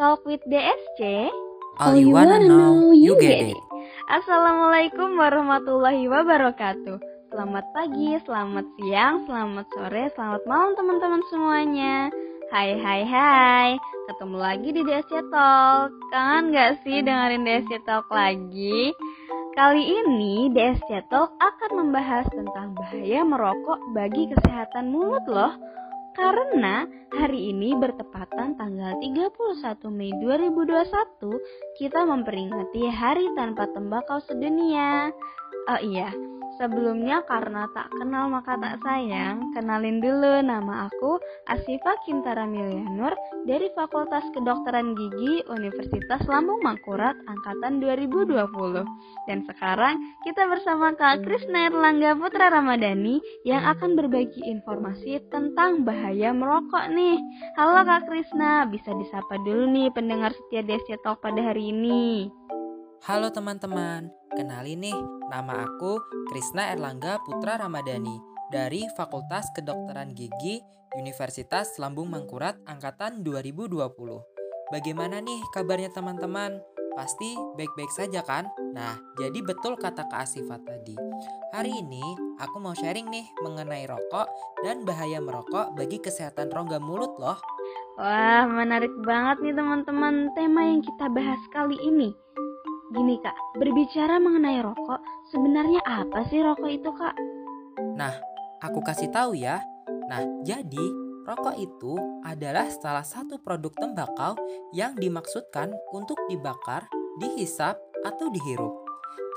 Talk with DSC. All you wanna know, you get it. Assalamualaikum warahmatullahi wabarakatuh. Selamat pagi, selamat siang, selamat sore, selamat malam teman-teman semuanya. Hai hai hai, ketemu lagi di DSC Talk. Kangen gak sih dengerin DSC Talk lagi? Kali ini DSC Talk akan membahas tentang bahaya merokok bagi kesehatan mulut loh. Karena hari ini bertepatan tanggal 31 Mei 2021, kita memperingati Hari Tanpa Tembakau Sedunia. Oh iya, Sebelumnya karena tak kenal maka tak sayang, kenalin dulu nama aku Asifa Kintara Milianur dari Fakultas Kedokteran Gigi Universitas Lambung Mangkurat angkatan 2020. Dan sekarang kita bersama Kak Krisna Erlangga Putra Ramadhani yang akan berbagi informasi tentang bahaya merokok nih. Halo Kak Krisna, bisa disapa dulu nih pendengar setia Desya Talk pada hari ini. Halo teman-teman, kenalin nih, nama aku Krisna Erlangga Putra Ramadhani dari Fakultas Kedokteran Gigi Universitas Lambung Mangkurat Angkatan 2020. Bagaimana nih kabarnya teman-teman? Pasti baik-baik saja kan? Nah, jadi betul kata Kak Asifa tadi. Hari ini aku mau sharing nih mengenai rokok dan bahaya merokok bagi kesehatan rongga mulut loh. Wah, menarik banget nih teman-teman tema yang kita bahas kali ini. Gini kak, berbicara mengenai rokok, sebenarnya apa sih rokok itu kak? Nah, aku kasih tahu ya. Nah, jadi rokok itu adalah salah satu produk tembakau yang dimaksudkan untuk dibakar, dihisap, atau dihirup.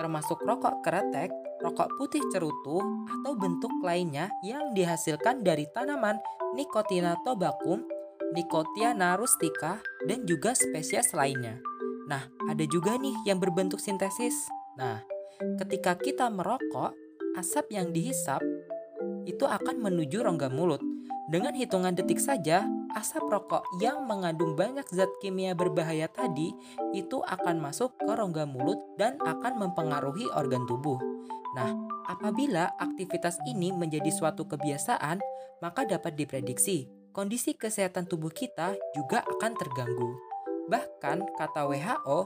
Termasuk rokok kretek, rokok putih cerutu, atau bentuk lainnya yang dihasilkan dari tanaman Nicotina tobacum, Nicotiana rustica, dan juga spesies lainnya. Nah, ada juga nih yang berbentuk sintesis. Nah, ketika kita merokok, asap yang dihisap itu akan menuju rongga mulut. Dengan hitungan detik saja, asap rokok yang mengandung banyak zat kimia berbahaya tadi itu akan masuk ke rongga mulut dan akan mempengaruhi organ tubuh. Nah, apabila aktivitas ini menjadi suatu kebiasaan, maka dapat diprediksi kondisi kesehatan tubuh kita juga akan terganggu. Bahkan kata WHO,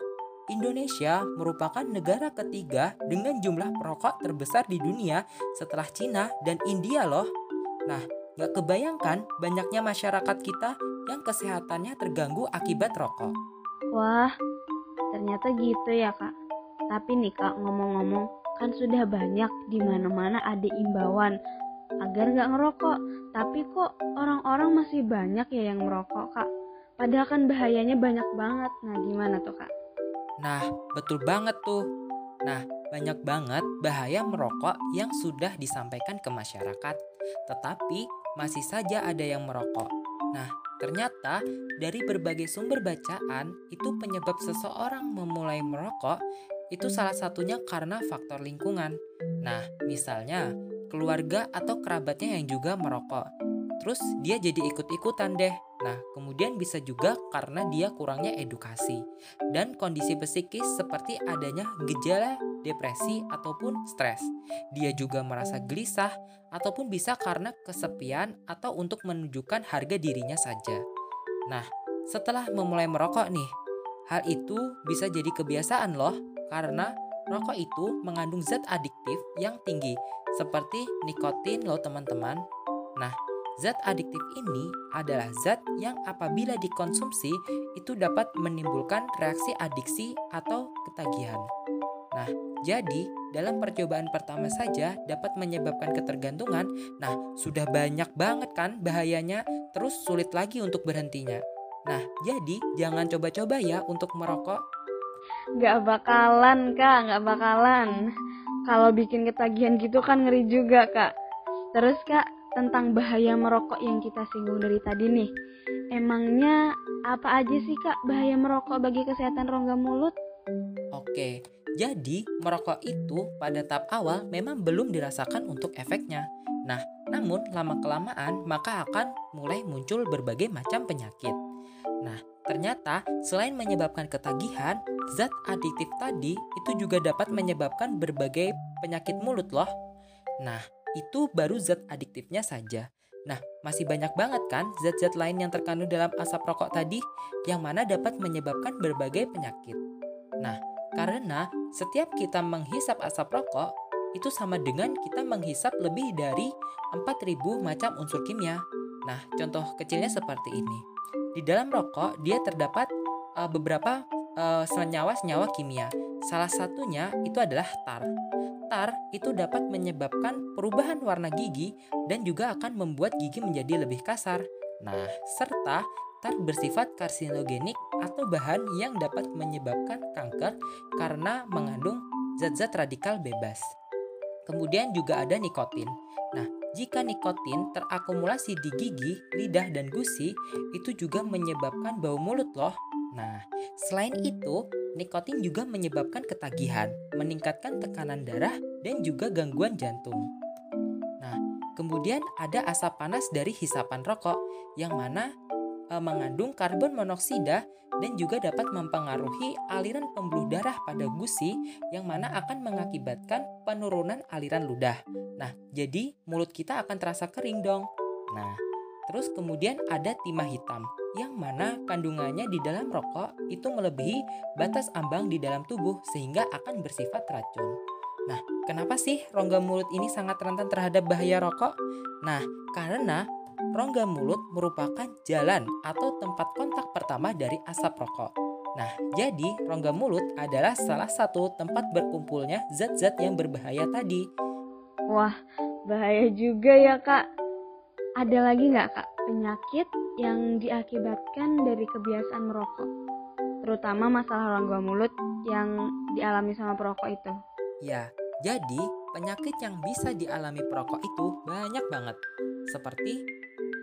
Indonesia merupakan negara ketiga dengan jumlah perokok terbesar di dunia setelah Cina dan India loh. Nah, gak kebayangkan banyaknya masyarakat kita yang kesehatannya terganggu akibat rokok. Wah, ternyata gitu ya kak. Tapi nih kak ngomong-ngomong, kan sudah banyak di mana-mana ada imbauan agar gak ngerokok. Tapi kok orang-orang masih banyak ya yang merokok kak? Padahal kan bahayanya banyak banget. Nah, gimana tuh, Kak? Nah, betul banget tuh. Nah, banyak banget bahaya merokok yang sudah disampaikan ke masyarakat, tetapi masih saja ada yang merokok. Nah, ternyata dari berbagai sumber bacaan, itu penyebab seseorang memulai merokok itu salah satunya karena faktor lingkungan. Nah, misalnya keluarga atau kerabatnya yang juga merokok. Terus dia jadi ikut-ikutan deh Nah, kemudian bisa juga karena dia kurangnya edukasi dan kondisi psikis seperti adanya gejala depresi ataupun stres. Dia juga merasa gelisah ataupun bisa karena kesepian atau untuk menunjukkan harga dirinya saja. Nah, setelah memulai merokok nih, hal itu bisa jadi kebiasaan loh karena rokok itu mengandung zat adiktif yang tinggi seperti nikotin loh teman-teman. Nah, Zat adiktif ini adalah zat yang apabila dikonsumsi itu dapat menimbulkan reaksi adiksi atau ketagihan. Nah, jadi dalam percobaan pertama saja dapat menyebabkan ketergantungan. Nah, sudah banyak banget kan bahayanya, terus sulit lagi untuk berhentinya. Nah, jadi jangan coba-coba ya untuk merokok. Gak bakalan, Kak, gak bakalan. Kalau bikin ketagihan gitu kan ngeri juga, Kak. Terus, Kak, tentang bahaya merokok yang kita singgung dari tadi nih. Emangnya apa aja sih kak bahaya merokok bagi kesehatan rongga mulut? Oke, jadi merokok itu pada tahap awal memang belum dirasakan untuk efeknya. Nah, namun lama-kelamaan maka akan mulai muncul berbagai macam penyakit. Nah, ternyata selain menyebabkan ketagihan, zat adiktif tadi itu juga dapat menyebabkan berbagai penyakit mulut loh. Nah, itu baru zat adiktifnya saja. Nah, masih banyak banget kan zat-zat lain yang terkandung dalam asap rokok tadi yang mana dapat menyebabkan berbagai penyakit. Nah, karena setiap kita menghisap asap rokok, itu sama dengan kita menghisap lebih dari 4000 macam unsur kimia. Nah, contoh kecilnya seperti ini. Di dalam rokok, dia terdapat uh, beberapa uh, senyawa-senyawa kimia. Salah satunya itu adalah tar tar itu dapat menyebabkan perubahan warna gigi dan juga akan membuat gigi menjadi lebih kasar. Nah, serta tar bersifat karsinogenik atau bahan yang dapat menyebabkan kanker karena mengandung zat-zat radikal bebas. Kemudian juga ada nikotin. Nah, jika nikotin terakumulasi di gigi, lidah, dan gusi, itu juga menyebabkan bau mulut loh. Nah, selain itu, nikotin juga menyebabkan ketagihan, meningkatkan tekanan darah, dan juga gangguan jantung. Nah, kemudian ada asap panas dari hisapan rokok yang mana e, mengandung karbon monoksida dan juga dapat mempengaruhi aliran pembuluh darah pada gusi yang mana akan mengakibatkan penurunan aliran ludah. Nah, jadi mulut kita akan terasa kering dong. Nah, terus kemudian ada timah hitam yang mana kandungannya di dalam rokok itu melebihi batas ambang di dalam tubuh sehingga akan bersifat racun. Nah, kenapa sih rongga mulut ini sangat rentan terhadap bahaya rokok? Nah, karena rongga mulut merupakan jalan atau tempat kontak pertama dari asap rokok. Nah, jadi rongga mulut adalah salah satu tempat berkumpulnya zat-zat yang berbahaya tadi. Wah, bahaya juga ya kak. Ada lagi nggak kak penyakit yang diakibatkan dari kebiasaan merokok, terutama masalah rongga mulut yang dialami sama perokok itu. Ya, jadi penyakit yang bisa dialami perokok itu banyak banget, seperti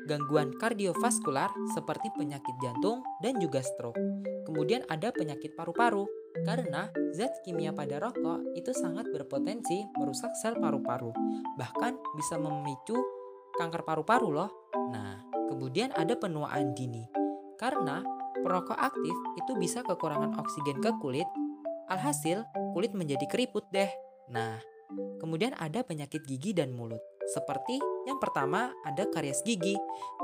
gangguan kardiovaskular seperti penyakit jantung dan juga stroke. Kemudian ada penyakit paru-paru, karena zat kimia pada rokok itu sangat berpotensi merusak sel paru-paru, bahkan bisa memicu kanker paru-paru loh. Nah, Kemudian ada penuaan dini. Karena perokok aktif itu bisa kekurangan oksigen ke kulit, alhasil kulit menjadi keriput deh. Nah, kemudian ada penyakit gigi dan mulut. Seperti yang pertama ada karies gigi.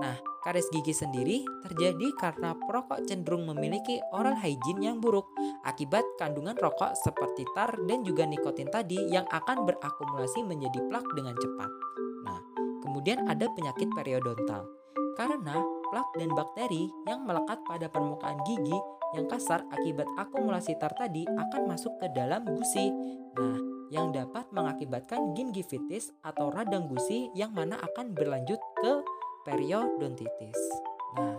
Nah, karies gigi sendiri terjadi karena perokok cenderung memiliki oral hygiene yang buruk akibat kandungan rokok seperti tar dan juga nikotin tadi yang akan berakumulasi menjadi plak dengan cepat. Nah, kemudian ada penyakit periodontal karena plak dan bakteri yang melekat pada permukaan gigi yang kasar akibat akumulasi tar tadi akan masuk ke dalam gusi. Nah, yang dapat mengakibatkan gingivitis atau radang gusi yang mana akan berlanjut ke periodontitis. Nah,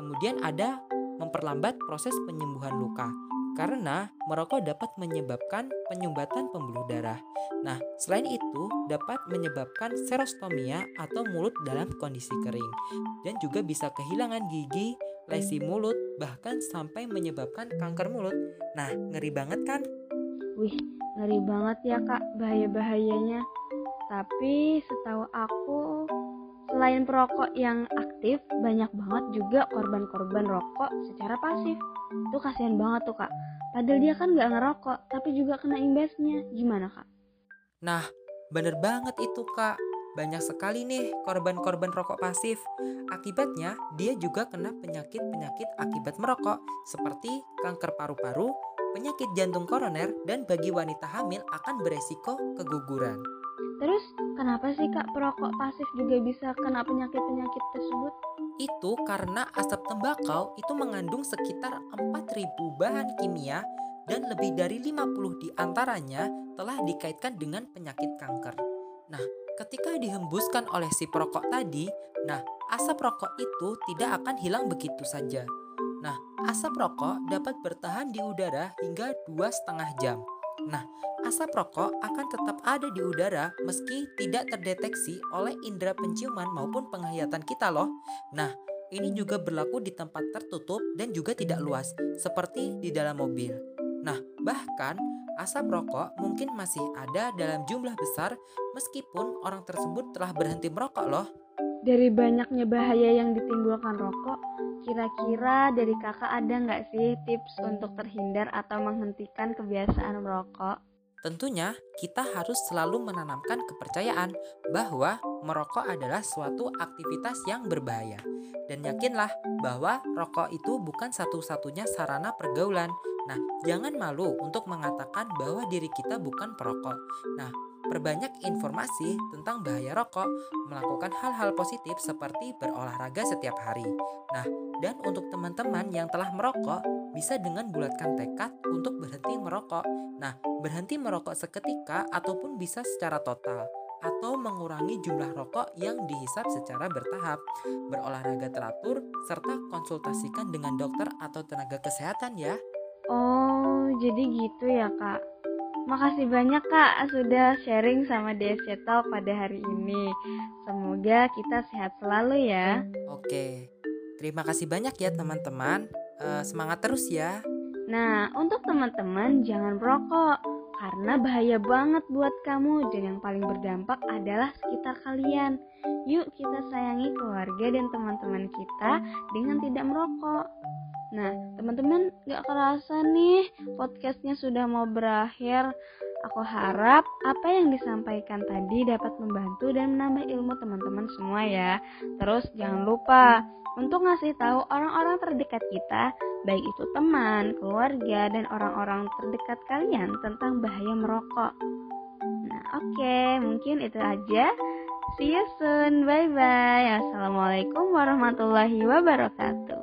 kemudian ada memperlambat proses penyembuhan luka karena merokok dapat menyebabkan penyumbatan pembuluh darah. Nah, selain itu dapat menyebabkan serostomia atau mulut dalam kondisi kering dan juga bisa kehilangan gigi, lesi mulut, bahkan sampai menyebabkan kanker mulut. Nah, ngeri banget kan? Wih, ngeri banget ya kak bahaya-bahayanya. Tapi setahu aku Selain perokok yang aktif, banyak banget juga korban-korban rokok secara pasif. Itu kasihan banget tuh kak. Padahal dia kan nggak ngerokok, tapi juga kena imbasnya. Gimana kak? Nah, bener banget itu kak. Banyak sekali nih korban-korban rokok pasif. Akibatnya, dia juga kena penyakit-penyakit akibat merokok, seperti kanker paru-paru, penyakit jantung koroner, dan bagi wanita hamil akan beresiko keguguran. Terus kenapa sih kak perokok pasif juga bisa kena penyakit-penyakit tersebut? Itu karena asap tembakau itu mengandung sekitar 4000 bahan kimia dan lebih dari 50 di antaranya telah dikaitkan dengan penyakit kanker. Nah, ketika dihembuskan oleh si perokok tadi, nah asap rokok itu tidak akan hilang begitu saja. Nah, asap rokok dapat bertahan di udara hingga dua setengah jam. Nah, asap rokok akan tetap ada di udara meski tidak terdeteksi oleh indera penciuman maupun penglihatan kita loh. Nah, ini juga berlaku di tempat tertutup dan juga tidak luas, seperti di dalam mobil. Nah, bahkan asap rokok mungkin masih ada dalam jumlah besar meskipun orang tersebut telah berhenti merokok loh. Dari banyaknya bahaya yang ditimbulkan rokok, Kira-kira dari kakak ada nggak sih tips untuk terhindar atau menghentikan kebiasaan merokok? Tentunya, kita harus selalu menanamkan kepercayaan bahwa merokok adalah suatu aktivitas yang berbahaya. Dan yakinlah bahwa rokok itu bukan satu-satunya sarana pergaulan. Nah, jangan malu untuk mengatakan bahwa diri kita bukan perokok. Nah, perbanyak informasi tentang bahaya rokok, melakukan hal-hal positif seperti berolahraga setiap hari. Nah, dan untuk teman-teman yang telah merokok, bisa dengan bulatkan tekad untuk berhenti merokok. Nah, berhenti merokok seketika ataupun bisa secara total atau mengurangi jumlah rokok yang dihisap secara bertahap, berolahraga teratur, serta konsultasikan dengan dokter atau tenaga kesehatan ya. Oh, jadi gitu ya kak. Makasih banyak kak sudah sharing sama DSC Talk pada hari ini. Semoga kita sehat selalu ya. Oke, terima kasih banyak ya teman-teman. Uh, semangat terus ya. Nah, untuk teman-teman jangan merokok karena bahaya banget buat kamu dan yang paling berdampak adalah sekitar kalian. Yuk kita sayangi keluarga dan teman-teman kita dengan tidak merokok. Nah, teman-teman gak kerasa nih podcastnya sudah mau berakhir. Aku harap apa yang disampaikan tadi dapat membantu dan menambah ilmu teman-teman semua ya. Terus jangan lupa untuk ngasih tahu orang-orang terdekat kita, baik itu teman, keluarga, dan orang-orang terdekat kalian tentang bahaya merokok. Nah, oke, okay, mungkin itu aja. See you soon. Bye bye. Assalamualaikum warahmatullahi wabarakatuh.